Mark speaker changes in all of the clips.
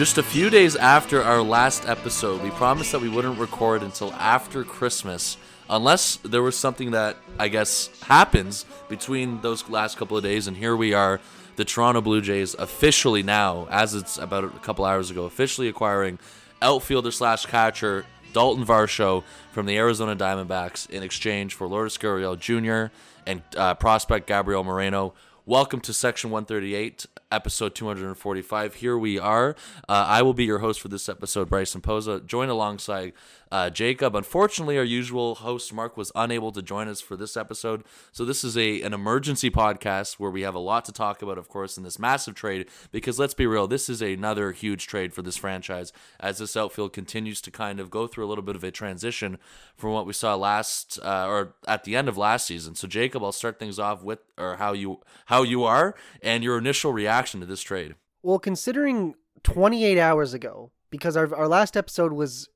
Speaker 1: Just a few days after our last episode, we promised that we wouldn't record until after Christmas, unless there was something that I guess happens between those last couple of days. And here we are, the Toronto Blue Jays officially now, as it's about a couple hours ago, officially acquiring outfielder slash catcher Dalton Varsho from the Arizona Diamondbacks in exchange for Lourdes Gurriel Jr. and uh, prospect Gabriel Moreno. Welcome to Section 138, episode 245. Here we are. Uh, I will be your host for this episode, Bryson Posa, joined alongside uh, Jacob. Unfortunately, our usual host, Mark, was unable to join us for this episode. So this is a an emergency podcast where we have a lot to talk about, of course, in this massive trade. Because let's be real, this is another huge trade for this franchise as this outfield continues to kind of go through a little bit of a transition from what we saw last uh, or at the end of last season. So Jacob, I'll start things off with or how you how you are and your initial reaction to this trade.
Speaker 2: Well, considering 28 hours ago, because our our last episode was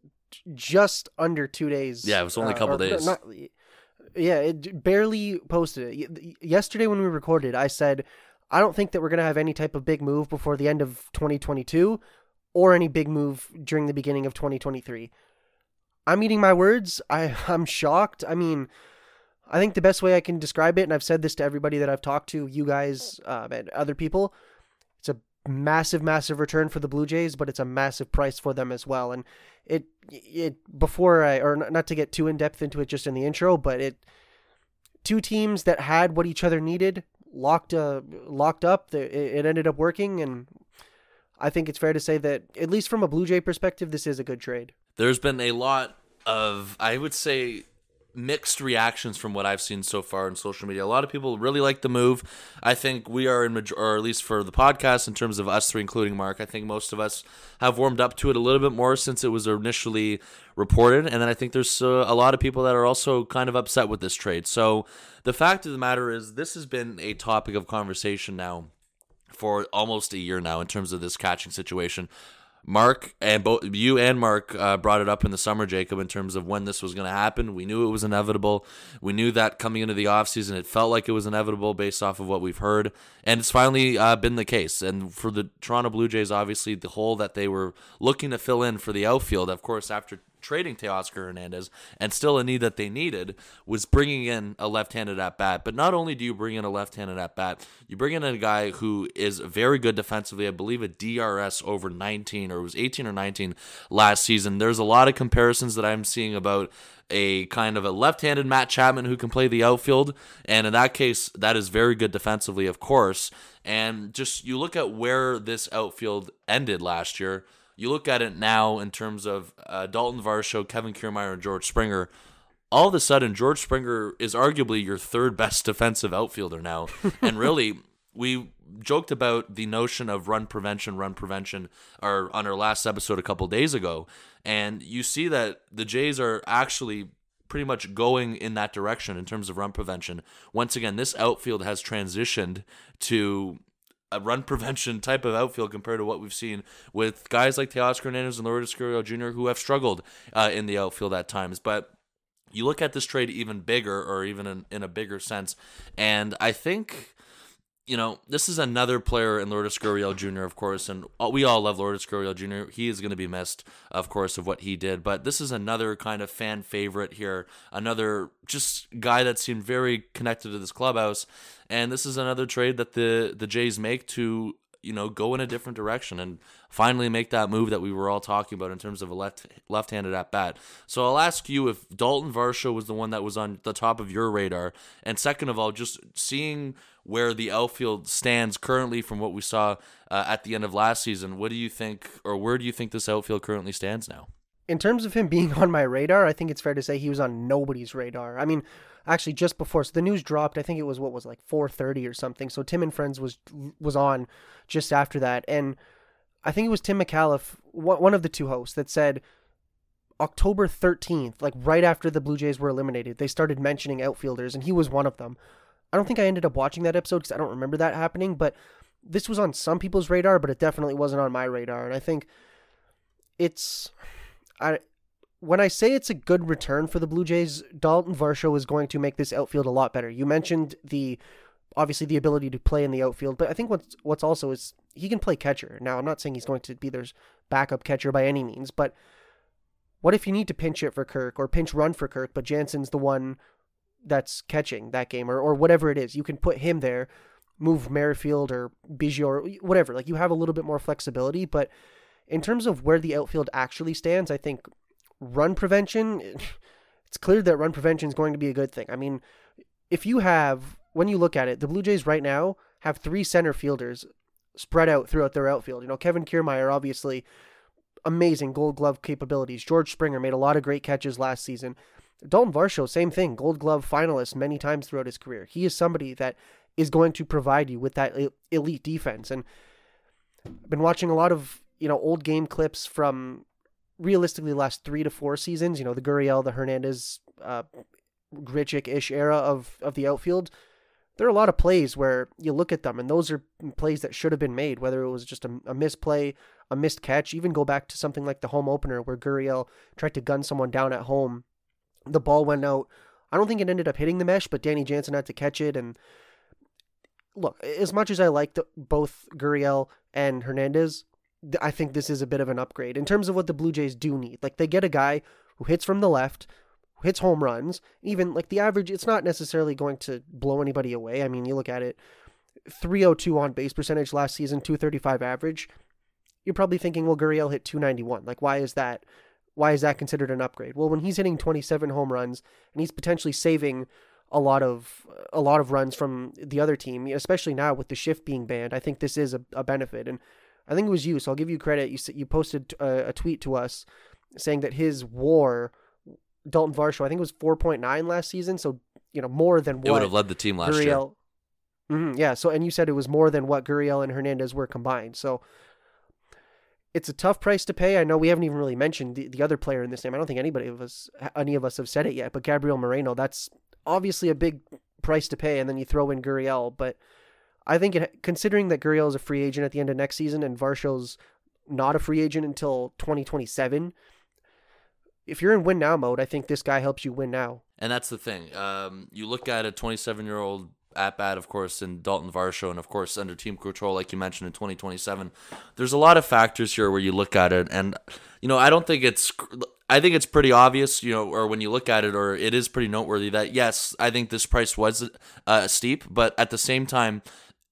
Speaker 2: just under two days.
Speaker 1: Yeah, it was only a
Speaker 2: uh,
Speaker 1: couple
Speaker 2: or-
Speaker 1: days.
Speaker 2: not- yeah, it barely posted it. Yesterday when we recorded, I said I don't think that we're gonna have any type of big move before the end of 2022, or any big move during the beginning of 2023. I'm eating my words. I I'm shocked. I mean. I think the best way I can describe it, and I've said this to everybody that I've talked to, you guys um, and other people, it's a massive, massive return for the Blue Jays, but it's a massive price for them as well. And it, it before I, or not to get too in depth into it, just in the intro, but it, two teams that had what each other needed locked, uh, locked up. It ended up working, and I think it's fair to say that at least from a Blue Jay perspective, this is a good trade.
Speaker 1: There's been a lot of, I would say, mixed reactions from what I've seen so far in social media. A lot of people really like the move. I think we are in, or at least for the podcast, in terms of us three, including Mark, I think most of us have warmed up to it a little bit more since it was initially reported. And then I think there's uh, a lot of people that are also kind of upset with this trade. So the fact of the matter is, this has been a topic of conversation now for almost a year now in terms of this catching situation. Mark and both you and Mark uh, brought it up in the summer, Jacob, in terms of when this was going to happen. We knew it was inevitable. We knew that coming into the offseason, it felt like it was inevitable based off of what we've heard. And it's finally uh, been the case. And for the Toronto Blue Jays, obviously, the hole that they were looking to fill in for the outfield, of course, after trading Teoscar Hernandez and still a need that they needed was bringing in a left-handed at bat. But not only do you bring in a left-handed at bat, you bring in a guy who is very good defensively. I believe a DRS over 19 or was 18 or 19 last season. There's a lot of comparisons that I'm seeing about a kind of a left-handed Matt Chapman who can play the outfield, and in that case, that is very good defensively, of course. And just you look at where this outfield ended last year. You look at it now in terms of uh, Dalton Varsho, Kevin Kiermaier, and George Springer. All of a sudden, George Springer is arguably your third best defensive outfielder now. and really, we joked about the notion of run prevention, run prevention, or on our last episode a couple days ago. And you see that the Jays are actually pretty much going in that direction in terms of run prevention. Once again, this outfield has transitioned to a run prevention type of outfield compared to what we've seen with guys like Teoscar Hernandez and Lourdes Gurriel Jr. who have struggled uh, in the outfield at times. But you look at this trade even bigger or even in, in a bigger sense, and I think you know, this is another player in Lourdes Gurriel Jr., of course, and uh, we all love Lourdes Gurriel Jr. He is going to be missed, of course, of what he did. But this is another kind of fan favorite here, another just guy that seemed very connected to this clubhouse, and this is another trade that the the Jays make to you know go in a different direction and finally make that move that we were all talking about in terms of a left left-handed at bat. So I'll ask you if Dalton Varsho was the one that was on the top of your radar, and second of all, just seeing where the outfield stands currently from what we saw uh, at the end of last season. What do you think, or where do you think this outfield currently stands now?
Speaker 2: in terms of him being on my radar, I think it's fair to say he was on nobody's radar. I mean, actually, just before so the news dropped, I think it was what was like four thirty or something. So Tim and Friends was was on just after that, and I think it was Tim McAuliffe, one of the two hosts, that said October thirteenth, like right after the Blue Jays were eliminated, they started mentioning outfielders, and he was one of them. I don't think I ended up watching that episode because I don't remember that happening, but this was on some people's radar, but it definitely wasn't on my radar, and I think it's I when I say it's a good return for the Blue Jays, Dalton Varsho is going to make this outfield a lot better. You mentioned the obviously the ability to play in the outfield, but I think what's what's also is he can play catcher. Now, I'm not saying he's going to be their backup catcher by any means. But what if you need to pinch it for Kirk or pinch run for Kirk, but Jansen's the one that's catching that game or, or whatever it is? You can put him there, move Merrifield or Biggio or whatever. Like you have a little bit more flexibility. But in terms of where the outfield actually stands, I think run prevention, it's clear that run prevention is going to be a good thing. I mean, if you have, when you look at it, the Blue Jays right now have three center fielders spread out throughout their outfield. You know, Kevin Kiermaier, obviously, amazing gold glove capabilities. George Springer made a lot of great catches last season. Dalton Varsho, same thing, gold glove finalist many times throughout his career. He is somebody that is going to provide you with that elite defense. And I've been watching a lot of, you know, old game clips from realistically last three to four seasons, you know, the Gurriel, the Hernandez, uh, Grichuk-ish era of, of the outfield there are a lot of plays where you look at them and those are plays that should have been made, whether it was just a, a misplay, a missed catch, even go back to something like the home opener where Gurriel tried to gun someone down at home. The ball went out. I don't think it ended up hitting the mesh, but Danny Jansen had to catch it. And look, as much as I liked both Gurriel and Hernandez, I think this is a bit of an upgrade in terms of what the Blue Jays do need. Like they get a guy who hits from the left, who hits home runs. Even like the average, it's not necessarily going to blow anybody away. I mean, you look at it 302 on base percentage last season, 235 average. You're probably thinking, well, Gurriel hit 291. Like, why is that? Why is that considered an upgrade? Well, when he's hitting 27 home runs and he's potentially saving a lot of a lot of runs from the other team, especially now with the shift being banned, I think this is a, a benefit. And I think it was you, so I'll give you credit. You you posted a, a tweet to us saying that his WAR Dalton Varsho. I think it was 4.9 last season, so you know more than what
Speaker 1: it would have led the team last Gurriel, year.
Speaker 2: Mm-hmm, yeah. So and you said it was more than what Gurriel and Hernandez were combined. So it's a tough price to pay. I know we haven't even really mentioned the, the other player in this name. I don't think anybody of us, any of us, have said it yet. But Gabriel Moreno, that's obviously a big price to pay, and then you throw in Gurriel. But I think it, considering that Gurriel is a free agent at the end of next season and Varsho's not a free agent until 2027 if you're in win now mode, I think this guy helps you win now.
Speaker 1: And that's the thing. Um, you look at a 27 year old at bat, of course, in Dalton Varsho, and of course under team control, like you mentioned in 2027. There's a lot of factors here where you look at it, and you know I don't think it's. I think it's pretty obvious, you know, or when you look at it, or it is pretty noteworthy that yes, I think this price was uh, steep, but at the same time,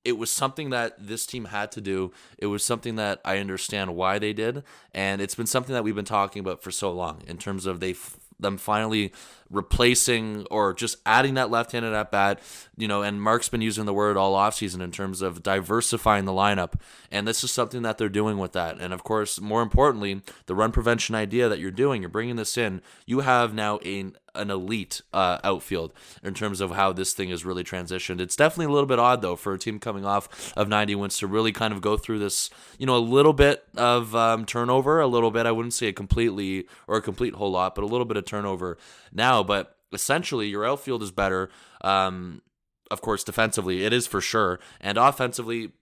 Speaker 1: it was something that this team had to do. It was something that I understand why they did, and it's been something that we've been talking about for so long in terms of they them finally replacing or just adding that left-handed at bat, you know, and Mark's been using the word all offseason in terms of diversifying the lineup. And this is something that they're doing with that. And of course, more importantly, the run prevention idea that you're doing, you're bringing this in, you have now a, an elite uh, outfield in terms of how this thing is really transitioned. It's definitely a little bit odd though for a team coming off of 90 wins to really kind of go through this, you know, a little bit of um, turnover, a little bit. I wouldn't say a completely or a complete whole lot, but a little bit of turnover now. But essentially, your outfield is better. Um, of course, defensively, it is for sure, and offensively,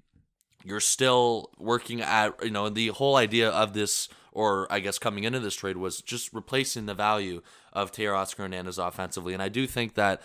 Speaker 1: you're still working at you know the whole idea of this or I guess coming into this trade was just replacing the value of Teoscar Hernandez offensively. And I do think that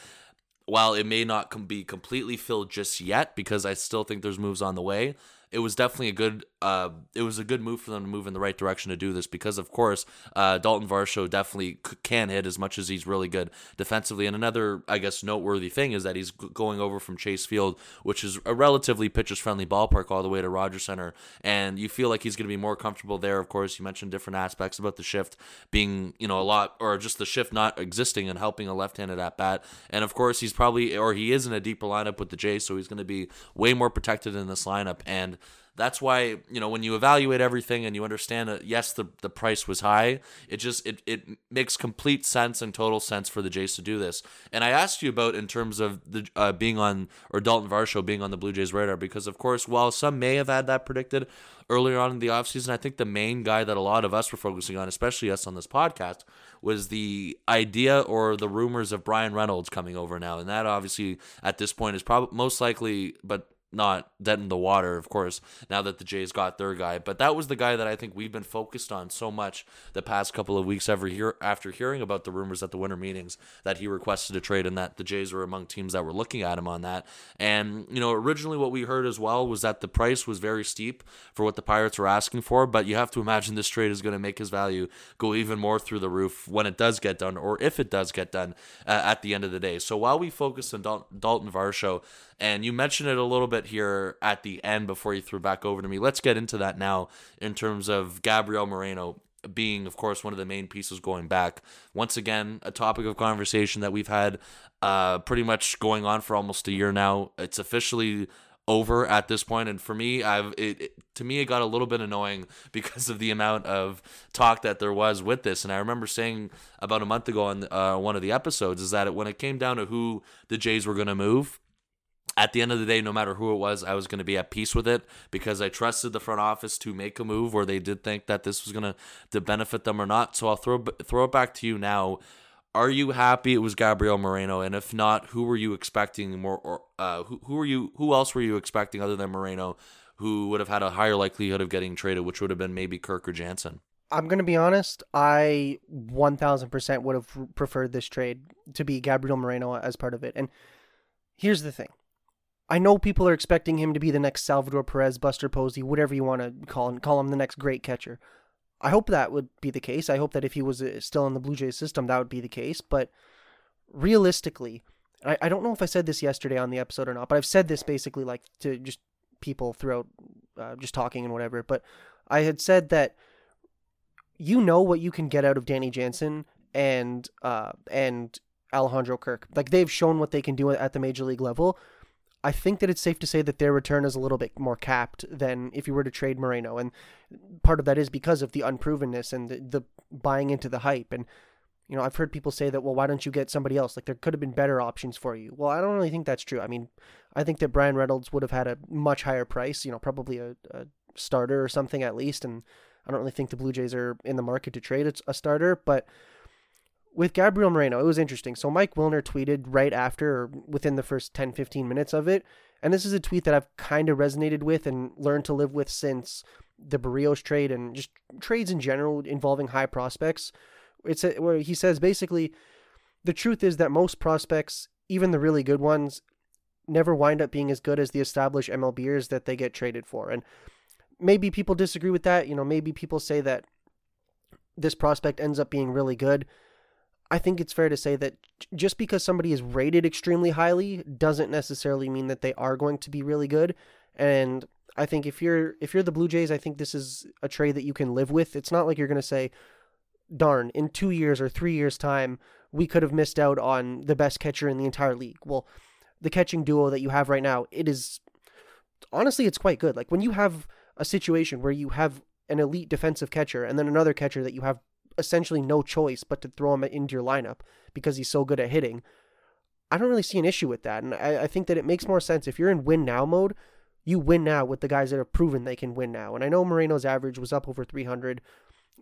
Speaker 1: while it may not be completely filled just yet, because I still think there's moves on the way, it was definitely a good uh, it was a good move for them to move in the right direction to do this because of course uh, Dalton Varsho definitely can hit as much as he's really good defensively. And another I guess noteworthy thing is that he's going over from Chase Field which is a relatively pitchers friendly ballpark all the way to Rogers Center. And you feel like he's going to be more comfortable there. Of course you mentioned different aspects about the shift being you know a lot or just the shift not existing and helping a left-handed at bat and of course he's probably or he is in a deeper lineup with the Jays so he's going to be way more protected in this lineup. And that's why you know when you evaluate everything and you understand that yes the the price was high it just it, it makes complete sense and total sense for the Jays to do this. And I asked you about in terms of the uh, being on or Dalton Varsho being on the Blue Jays radar because of course while some may have had that predicted earlier on in the offseason I think the main guy that a lot of us were focusing on especially us on this podcast was the idea or the rumors of Bryan Reynolds coming over now. And that obviously at this point is probably most likely but not dead in the water, of course, now that the Jays got their guy. But that was the guy that I think we've been focused on so much the past couple of weeks every year after hearing about the rumors at the winter meetings that he requested a trade and that the Jays were among teams that were looking at him on that. And, you know, originally what we heard as well was that the price was very steep for what the Pirates were asking for, but you have to imagine this trade is going to make his value go even more through the roof when it does get done or if it does get done uh, at the end of the day. So while we focus on Dal- Dalton Varsho, and you mentioned it a little bit here at the end before you threw back over to me. Let's get into that now in terms of Gabriel Moreno being, of course, one of the main pieces going back. Once again, a topic of conversation that we've had uh, pretty much going on for almost a year now. It's officially over at this point and for me i've it, it, to me it got a little bit annoying because of the amount of talk that there was with this and i remember saying about a month ago on uh, one of the episodes is that it, when it came down to who the jays were going to move at the end of the day, no matter who it was, I was going to be at peace with it because I trusted the front office to make a move where they did think that this was going to to benefit them or not. So I'll throw throw it back to you now. Are you happy it was Gabriel Moreno? And if not, who were you expecting more? Or uh, who who were you? Who else were you expecting other than Moreno? Who would have had a higher likelihood of getting traded, which would have been maybe Kirk or Jansen?
Speaker 2: I'm going to be honest. I 1000% would have preferred this trade to be Gabriel Moreno as part of it. And here's the thing I know people are expecting him to be the next Salvador Perez, Buster Posey, whatever you want to call him, call him the next great catcher. I hope that would be the case. I hope that if he was uh, still in the Blue Jays system, that would be the case. But realistically, I, I don't know if I said this yesterday on the episode or not, but I've said this basically like to just people throughout, uh, just talking and whatever. But I had said that you know what you can get out of Danny Jansen and uh, and Alejandro Kirk. Like they've shown what they can do at the major league level. I think that it's safe to say that their return is a little bit more capped than if you were to trade Moreno. And part of that is because of the unprovenness and the, the buying into the hype. And, you know, I've heard people say that, well, why don't you get somebody else? Like there could have been better options for you. Well, I don't really think that's true. I mean, I think that Bryan Reynolds would have had a much higher price, you know, probably a, a starter or something at least. And I don't really think the Blue Jays are in the market to trade a starter, but with Gabriel Moreno, it was interesting. So Mike Wilner tweeted right after or within the first 10, 15 minutes of it. And this is a tweet that I've kind of resonated with and learned to live with since the Berrios trade and just trades in general involving high prospects. It's a, where he says basically the truth is that most prospects, even the really good ones, never wind up being as good as the established MLBers that they get traded for. And maybe people disagree with that. You know, maybe people say that this prospect ends up being really good I think it's fair to say that just because somebody is rated extremely highly doesn't necessarily mean that they are going to be really good. And I think if you're if you're the Blue Jays, I think this is a trade that you can live with. It's not like you're going to say, "Darn, in 2 years or 3 years time, we could have missed out on the best catcher in the entire league." Well, the catching duo that you have right now, it is honestly it's quite good. Like when you have a situation where you have an elite defensive catcher and then another catcher that you have essentially no choice but to throw him into your lineup because he's so good at hitting. I don't really see an issue with that. And I, I think that it makes more sense if you're in win now mode, you win now with the guys that have proven they can win now. And I know Moreno's average was up over 300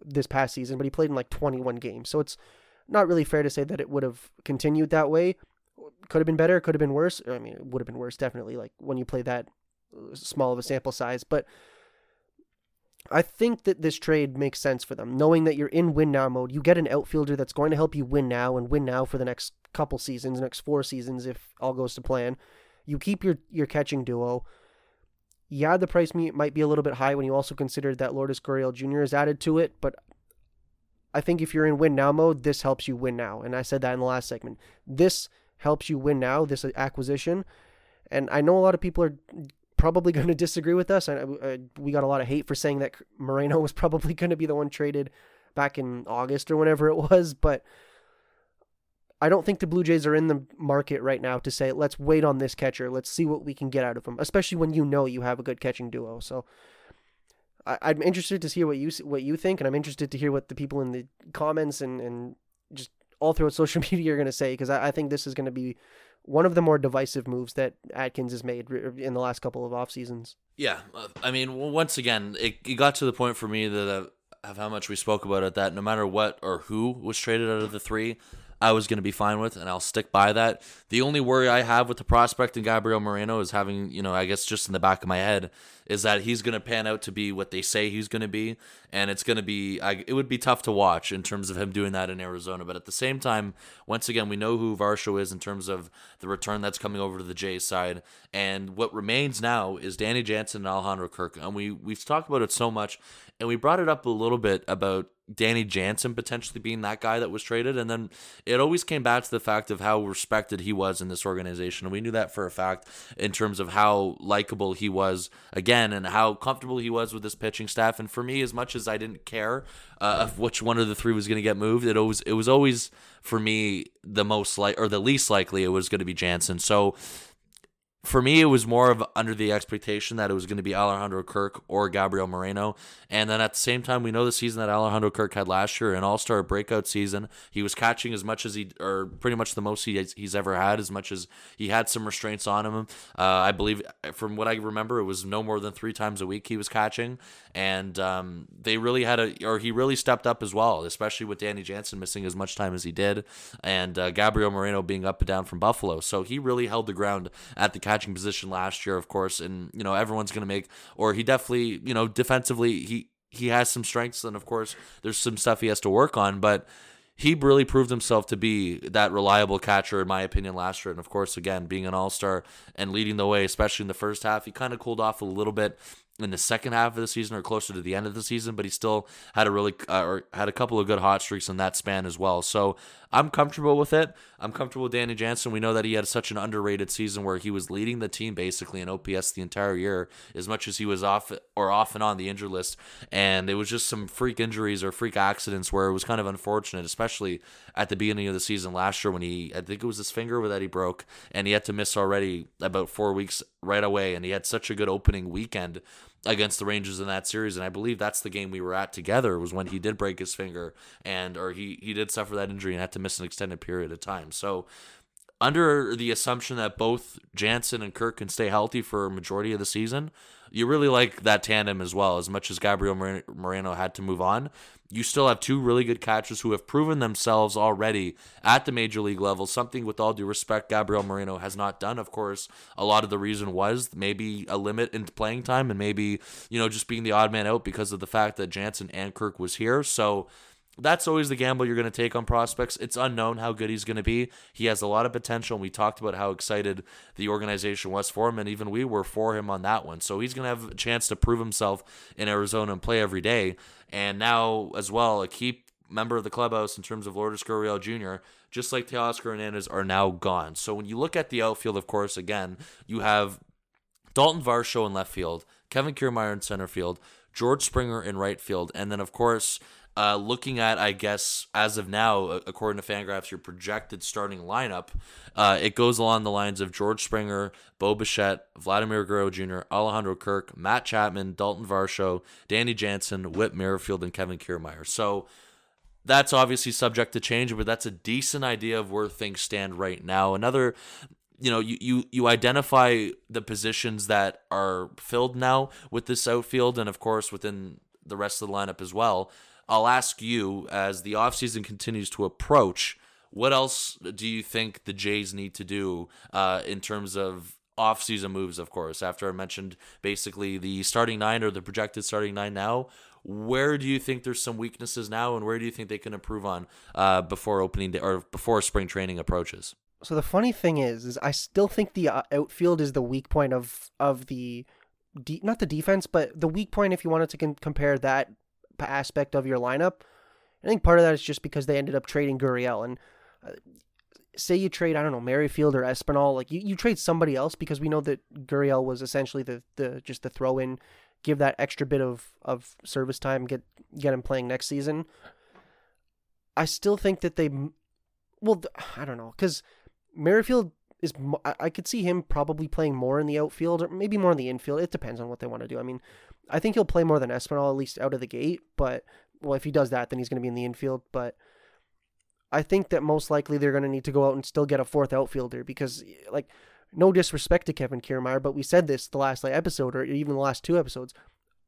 Speaker 2: this past season, but he played in like 21 games. So it's not really fair to say that it would have continued that way. Could have been better, could have been worse. I mean, it would have been worse, definitely, like when you play that uh, small of a sample size. But I think that this trade makes sense for them, knowing that you're in win now mode. You get an outfielder that's going to help you win now and win now for the next couple seasons, next four seasons, if all goes to plan. You keep your, your catching duo. Yeah, the price might be a little bit high when you also consider that Lourdes Gurriel Jr. is added to it, but I think if you're in win now mode, this helps you win now. And I said that in the last segment. This helps you win now, this acquisition. And I know a lot of people are probably going to disagree with us. I, I, we got a lot of hate for saying that Moreno was probably going to be the one traded back in August or whenever it was, but I don't think the Blue Jays are in the market right now to say, let's wait on this catcher. Let's see what we can get out of him, especially when you know you have a good catching duo. So I, am interested to hear what you what you think, and I'm interested to hear what the people in the comments and, and just all throughout social media are going to say, because I, I think this is going to be one of the more divisive moves that Atkins has made in the last couple of off seasons.
Speaker 1: Yeah, uh, I mean, once again, it, it got to the point for me that uh, of how much we spoke about it that no matter what or who was traded out of the three, I was going to be fine with, and I'll stick by that. The only worry I have with the prospect in Gabriel Moreno is having, you know, I guess just in the back of my head, is that he's going to pan out to be what they say he's going to be, and it's going to be, I, it would be tough to watch in terms of him doing that in Arizona. But at the same time, once again, we know who Varsho is in terms of the return that's coming over to the Jays side, and what remains now is Danny Jansen and Alejandro Kirk, and we we've talked about it so much, and we brought it up a little bit about Danny Jansen potentially being that guy that was traded. And then it always came back to the fact of how respected he was in this organization. And we knew that for a fact in terms of how likable he was again and how comfortable he was with his pitching staff. And for me, as much as I didn't care uh, of which one of the three was going to get moved, it always it was always for me the most like or the least likely it was going to be Jansen. So for me, it was more of under the expectation that it was going to be Alejandro Kirk or Gabriel Moreno. And then at the same time, we know the season that Alejandro Kirk had last year, an all star breakout season. He was catching as much as he, or pretty much the most he, he's ever had, as much as he had some restraints on him. Uh, I believe, from what I remember, it was no more than three times a week he was catching. And um, they really had a, or he really stepped up as well, especially with Danny Jansen missing as much time as he did, and uh, Gabriel Moreno being up and down from Buffalo. So he really held the ground at the catching position last year, of course, and you know everyone's going to make, or he definitely, you know, defensively he he has some strengths, and of course there's some stuff he has to work on, but he really proved himself to be that reliable catcher, in my opinion, last year. And of course, again, being an all star and leading the way, especially in the first half, he kind of cooled off a little bit in the second half of the season or closer to the end of the season, but he still had a really uh, or had a couple of good hot streaks in that span as well. So I'm comfortable with it. I'm comfortable with Danny Jansen. We know that he had such an underrated season where he was leading the team basically in OPS the entire year, as much as he was off or off and on the injured list. And it was just some freak injuries or freak accidents where it was kind of unfortunate, especially at the beginning of the season last year when he, I think it was his finger that he broke, and he had to miss already about four weeks right away. And he had such a good opening weekend against the Rangers in that series, and I believe that's the game we were at together was when he did break his finger and or he he did suffer that injury and had to miss an extended period of time. So under the assumption that both Jansen and Kirk can stay healthy for a majority of the season, you really like that tandem as well. As much as Gabriel Moreno had to move on, you still have two really good catchers who have proven themselves already at the major league level. Something, with all due respect, Gabriel Moreno has not done. Of course, a lot of the reason was maybe a limit in playing time and maybe, you know, just being the odd man out because of the fact that Jansen and Kirk was here. So, that's always the gamble you're going to take on prospects. It's unknown how good he's going to be. He has a lot of potential, and we talked about how excited the organization was for him, and even we were for him on that one. So he's going to have a chance to prove himself in Arizona and play every day. And now, as well, a key member of the clubhouse in terms of Lourdes Gurriel Jr., just like Teoscar Hernandez, are now gone. So when you look at the outfield, of course, again, you have Dalton Varsho in left field, Kevin Kiermaier in center field, George Springer in right field, and then, of course, uh, looking at, I guess, as of now, according to Fangraphs, your projected starting lineup, uh, it goes along the lines of George Springer, Bo Bichette, Vladimir Guerrero Jr., Alejandro Kirk, Matt Chapman, Dalton Varsho, Danny Jansen, Whit Merrifield, and Kevin Kiermaier. So that's obviously subject to change, but that's a decent idea of where things stand right now. Another you know you, you you identify the positions that are filled now with this outfield and of course within the rest of the lineup as well I'll ask you as the offseason continues to approach, what else do you think the Jays need to do uh, in terms of offseason moves, of course, after I mentioned basically the starting nine or the projected starting nine now? Where do you think there's some weaknesses now, and where do you think they can improve on uh, before opening day or before spring training approaches?
Speaker 2: So the funny thing is, is I still think the uh, outfield is the weak point of of the de- not the defense, but the weak point if you wanted to con- compare that aspect of your lineup. I think part of that is just because they ended up trading Gurriel and. Uh, say you trade, I don't know, Merrifield or Espinal, like you, you trade somebody else because we know that Gurriel was essentially the, the just the throw in, give that extra bit of, of service time, get get him playing next season. I still think that they, well, I don't know, because Merrifield is, I could see him probably playing more in the outfield or maybe more in the infield. It depends on what they want to do. I mean, I think he'll play more than Espinal at least out of the gate. But well, if he does that, then he's going to be in the infield. But I think that most likely they're going to need to go out and still get a fourth outfielder because, like, no disrespect to Kevin Kiermaier, but we said this the last like, episode or even the last two episodes.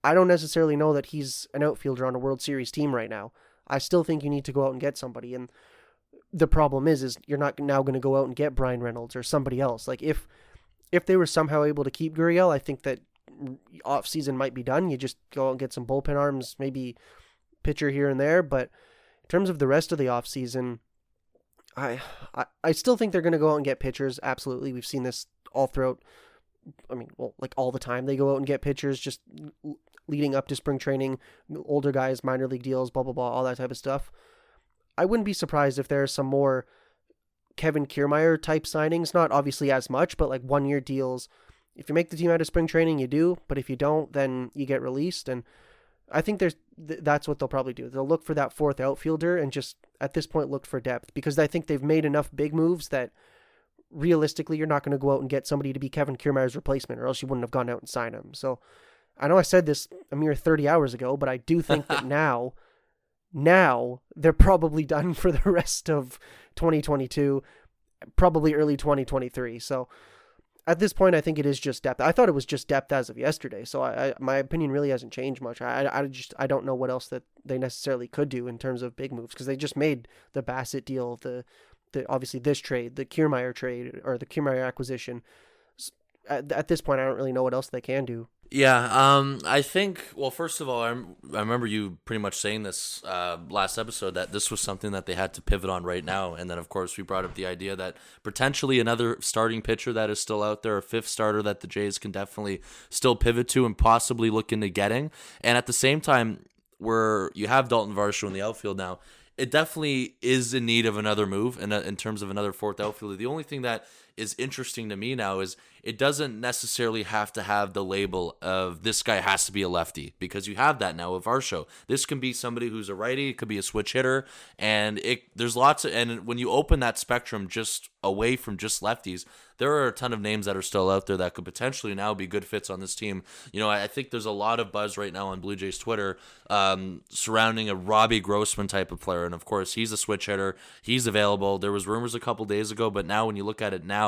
Speaker 2: I don't necessarily know that he's an outfielder on a World Series team right now. I still think you need to go out and get somebody. And the problem is, is you're not now going to go out and get Bryan Reynolds or somebody else. Like if if they were somehow able to keep Gurriel, I think that off season might be done. You just go and get some bullpen arms, maybe pitcher here and there. But in terms of the rest of the off season, I I, I still think they're going to go out and get pitchers. Absolutely, we've seen this all throughout. I mean, well, like all the time they go out and get pitchers, just leading up to spring training, older guys, minor league deals, blah blah blah, all that type of stuff. I wouldn't be surprised if there's some more Kevin Kiermaier type signings, not obviously as much, but like one year deals. If you make the team out of spring training, you do, but if you don't, then you get released. And I think there's th- that's what they'll probably do. They'll look for that fourth outfielder and just at this point look for depth because I think they've made enough big moves that realistically you're not going to go out and get somebody to be Kevin Kiermaier's replacement, or else you wouldn't have gone out and signed him. So I know I said this a mere 30 hours ago, but I do think that now now they're probably done for the rest of 2022, probably early 2023. So at this point, I think it is just depth. I thought it was just depth as of yesterday, so I, I my opinion really hasn't changed much. I, I just I don't know what else that they necessarily could do in terms of big moves because they just made the Bassitt deal, the the obviously this trade, the Kiermaier trade or the Kiermaier acquisition. At, at this point, I don't really know what else they can do.
Speaker 1: Yeah, um, I think. Well, first of all, I, I remember you pretty much saying this uh, last episode that this was something that they had to pivot on right now, and then of course we brought up the idea that potentially another starting pitcher that is still out there, a fifth starter that the Jays can definitely still pivot to and possibly look into getting, and at the same time, where you have Dalton Varsho in the outfield now, it definitely is in need of another move in, in terms of another fourth outfielder. The only thing that is interesting to me now is it doesn't necessarily have to have the label of this guy has to be a lefty because you have that now with show This can be somebody who's a righty, it could be a switch hitter, and it there's lots of and when you open that spectrum just away from just lefties, there are a ton of names that are still out there that could potentially now be good fits on this team. You know, I think there's a lot of buzz right now on Blue Jays Twitter um, surrounding a Robbie Grossman type of player, and of course he's a switch hitter. He's available. There was rumors a couple days ago, but now when you look at it now,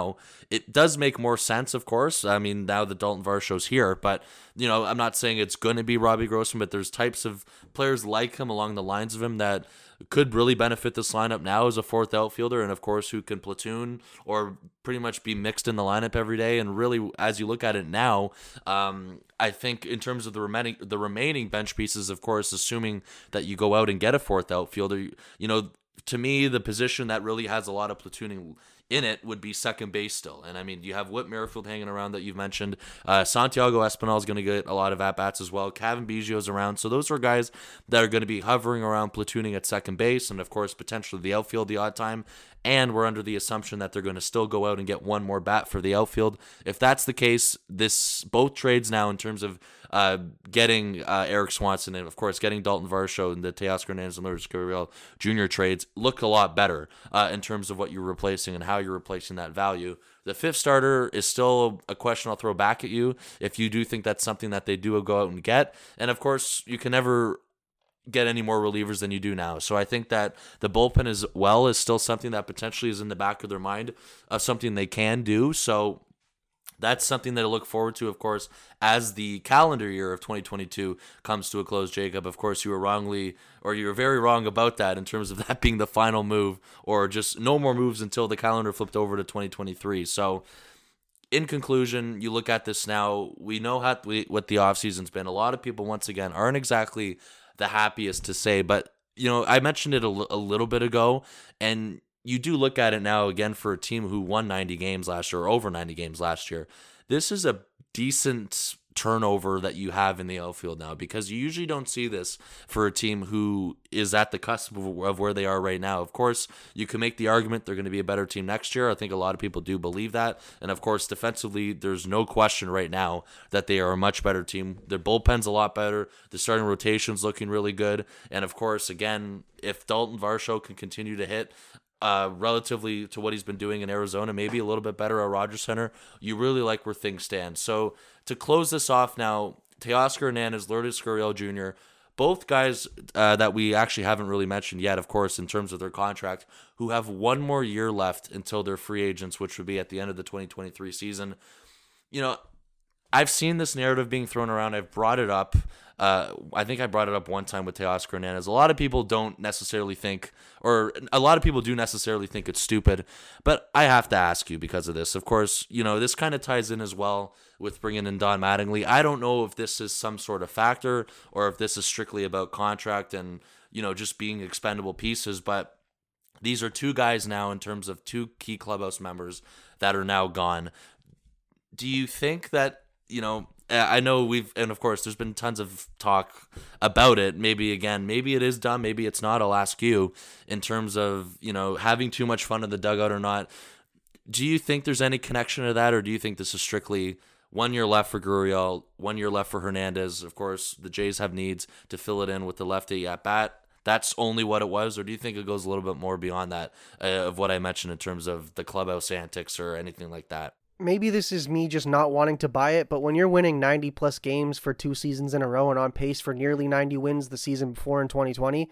Speaker 1: it does make more sense. Of course, I mean now the Dalton Varsho's here, but you know I'm not saying it's going to be Robbie Grossman, but there's types of players like him along the lines of him that could really benefit this lineup now as a fourth outfielder, and of course, who can platoon or pretty much be mixed in the lineup every day. And really, as you look at it now, um, I think in terms of the remaining the remaining bench pieces, of course, assuming that you go out and get a fourth outfielder, you know, to me, the position that really has a lot of platooning in it would be second base still. And I mean, you have Whit Merrifield hanging around that you've mentioned. Uh, Santiago Espinal is going to get a lot of at bats as well. Cavan Biggio's around. So those are guys that are going to be hovering around platooning at second base and, of course, potentially the outfield the odd time. And we're under the assumption that they're going to still go out and get one more bat for the outfield. If that's the case, this both trades now in terms of uh, getting uh, Erik Swanson and, of course, getting Dalton Varsho and the Teoscar Hernandez and Lourdes Gurriel Jr. trades look a lot better uh, in terms of what you're replacing and how you're replacing that value. The fifth starter is still a question I'll throw back at you if you do think that's something that they do go out and get. And, of course, you can never get any more relievers than you do now. So I think that the bullpen as well is still something that potentially is in the back of their mind of something they can do. So that's something that I look forward to, of course, as the calendar year of 2022 comes to a close. Jacob, of course, you were wrongly, or you were very wrong about that in terms of that being the final move, or just no more moves until the calendar flipped over to 2023. So, in conclusion, you look at this now, we know how we, what the offseason's been. A lot of people, once again, aren't exactly the happiest to say, but you know, I mentioned it a, a little bit ago, and you do look at it now again for a team who won 90 games last year or over 90 games last year. This is a decent turnover that you have in the outfield now because you usually don't see this for a team who is at the cusp of where they are right now. Of course, you can make the argument they're going to be a better team next year. I think a lot of people do believe that. And of course, defensively, there's no question right now that they are a much better team. Their bullpen's a lot better. The starting rotation's looking really good. And of course, again, if Dalton Varsho can continue to hit, uh, relatively to what he's been doing in Arizona, maybe a little bit better at Rogers Center. You really like where things stand. So to close this off now, Teoscar Hernandez, Lourdes Gurriel Jr., both guys uh, that we actually haven't really mentioned yet, of course, in terms of their contract, who have one more year left until they're free agents, which would be at the end of the 2023 season. You know, I've seen this narrative being thrown around. I've brought it up. Uh, I think I brought it up one time with Teoscar Hernandez. A lot of people don't necessarily think, or a lot of people do necessarily think it's stupid, but I have to ask you because of this. Of course, you know, this kind of ties in as well with bringing in Don Mattingly. I don't know if this is some sort of factor or if this is strictly about contract and, you know, just being expendable pieces, but these are two guys now in terms of two key clubhouse members that are now gone. Do you think that, you know, I know we've, and of course, there's been tons of talk about it. Maybe again, maybe it is done, maybe it's not. I'll ask you in terms of, you know, having too much fun in the dugout or not. Do you think there's any connection to that, or do you think this is strictly one year left for Gurriel, one year left for Hernandez? Of course, the Jays have needs to fill it in with the lefty at bat. That's only what it was, or do you think it goes a little bit more beyond that uh, of what I mentioned in terms of the clubhouse antics or anything like that?
Speaker 2: Maybe this is me just not wanting to buy it, but when you're winning 90 plus games for two seasons in a row and on pace for nearly 90 wins the season before in 2020,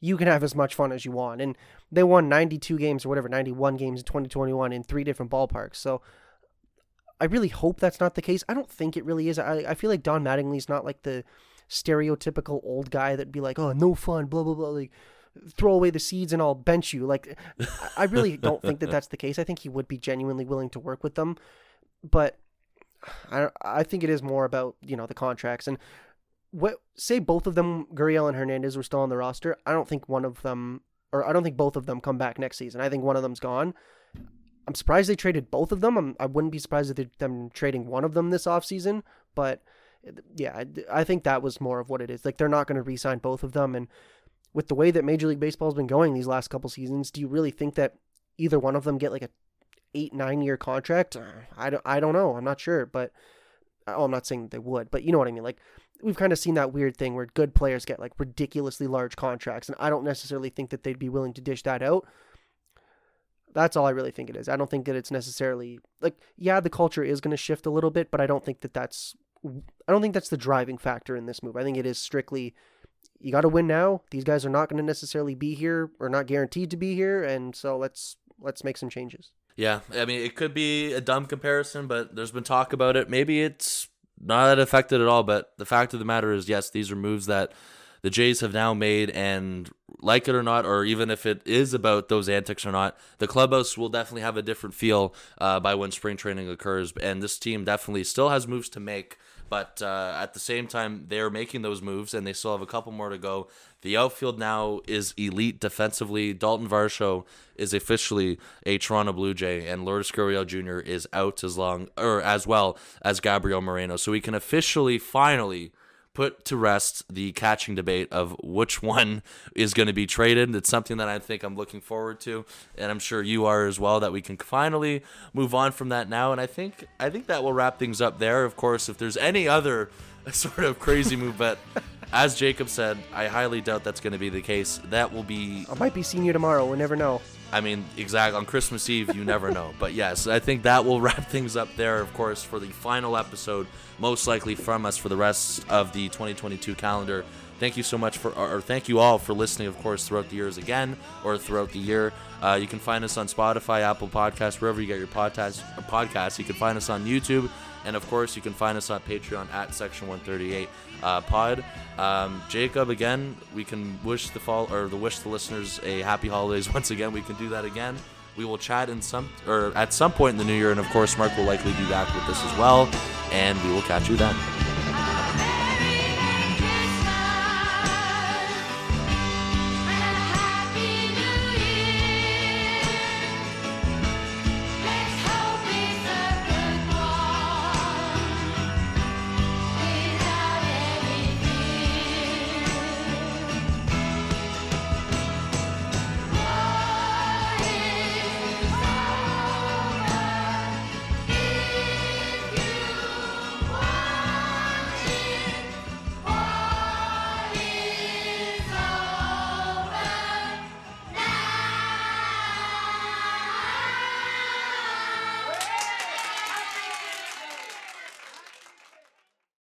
Speaker 2: you can have as much fun as you want. And they won 92 games or whatever, 91 games in 2021 in three different ballparks. So I really hope that's not the case. I don't think it really is. I, I feel like Don Mattingly's not like the stereotypical old guy that'd be like, oh, no fun, blah, blah, blah. Like, throw away the seeds and I'll bench you. Like, I really don't think that that's the case. I think he would be genuinely willing to work with them, but I I think it is more about you know the contracts and what say both of them, Gurriel and Hernandez, were still on the roster. I don't think one of them, or I don't think both of them come back next season. I think one of them's gone. I'm surprised they traded both of them. I'm, I would not be surprised if they, them trading one of them this offseason, but yeah, I, I think that was more of what it is. Like they're not going to re-sign both of them, and with the way that Major League Baseball has been going these last couple seasons, do you really think that either one of them get like a eight nine year contract? Uh, I don't I don't know. I'm not sure, but oh, I'm not saying they would, but you know what I mean. Like we've kind of seen that weird thing where good players get like ridiculously large contracts, and I don't necessarily think that they'd be willing to dish that out. That's all I really think it is. I don't think that it's necessarily like yeah, the culture is going to shift a little bit, but I don't think that that's I don't think that's the driving factor in this move. I think it is strictly you got to win now. These guys are not going to necessarily be here or not guaranteed to be here, and so let's let's make some changes.
Speaker 1: Yeah, I mean it could be a dumb comparison, but there's been talk about it. Maybe it's not that affected at all, but the fact of the matter is, yes, these are moves that the Jays have now made, and like it or not, or even if it is about those antics or not, the clubhouse will definitely have a different feel uh, by when spring training occurs, and this team definitely still has moves to make. But uh, at the same time, they're making those moves, and they still have a couple more to go. The outfield now is elite defensively. Dalton Varsho is officially a Toronto Blue Jay, and Lourdes Gurriel Jr. is out as long or as well as Gabriel Moreno. So we can officially, finally put to rest the catching debate of which one is going to be traded. It's something that I think I'm looking forward to, and I'm sure you are as well. That we can finally move on from that now, and I think I think that will wrap things up there. Of course, if there's any other sort of crazy move, but as Jacob said, I highly doubt that's going to be the case. That will be.
Speaker 2: I might be seeing you tomorrow. We'll never know.
Speaker 1: I mean, exactly on Christmas Eve, you never know. But yes, I think that will wrap things up there, of course, for the final episode, most likely from us for the rest of the 2022 calendar. Thank you so much for, or thank you all for listening, of course, throughout the years again, or throughout the year. Uh, you can find us on Spotify, Apple Podcasts, wherever you get your podcast, podcasts. You can find us on YouTube, and of course, you can find us on Patreon at Section 138 uh, Pod. Um, Jacob, again, we can wish the fall or the wish the listeners a happy holidays once again. We can do that again. We will chat in some or at some point in the new year, and of course, Mark will likely be back with this as well. And we will catch you then.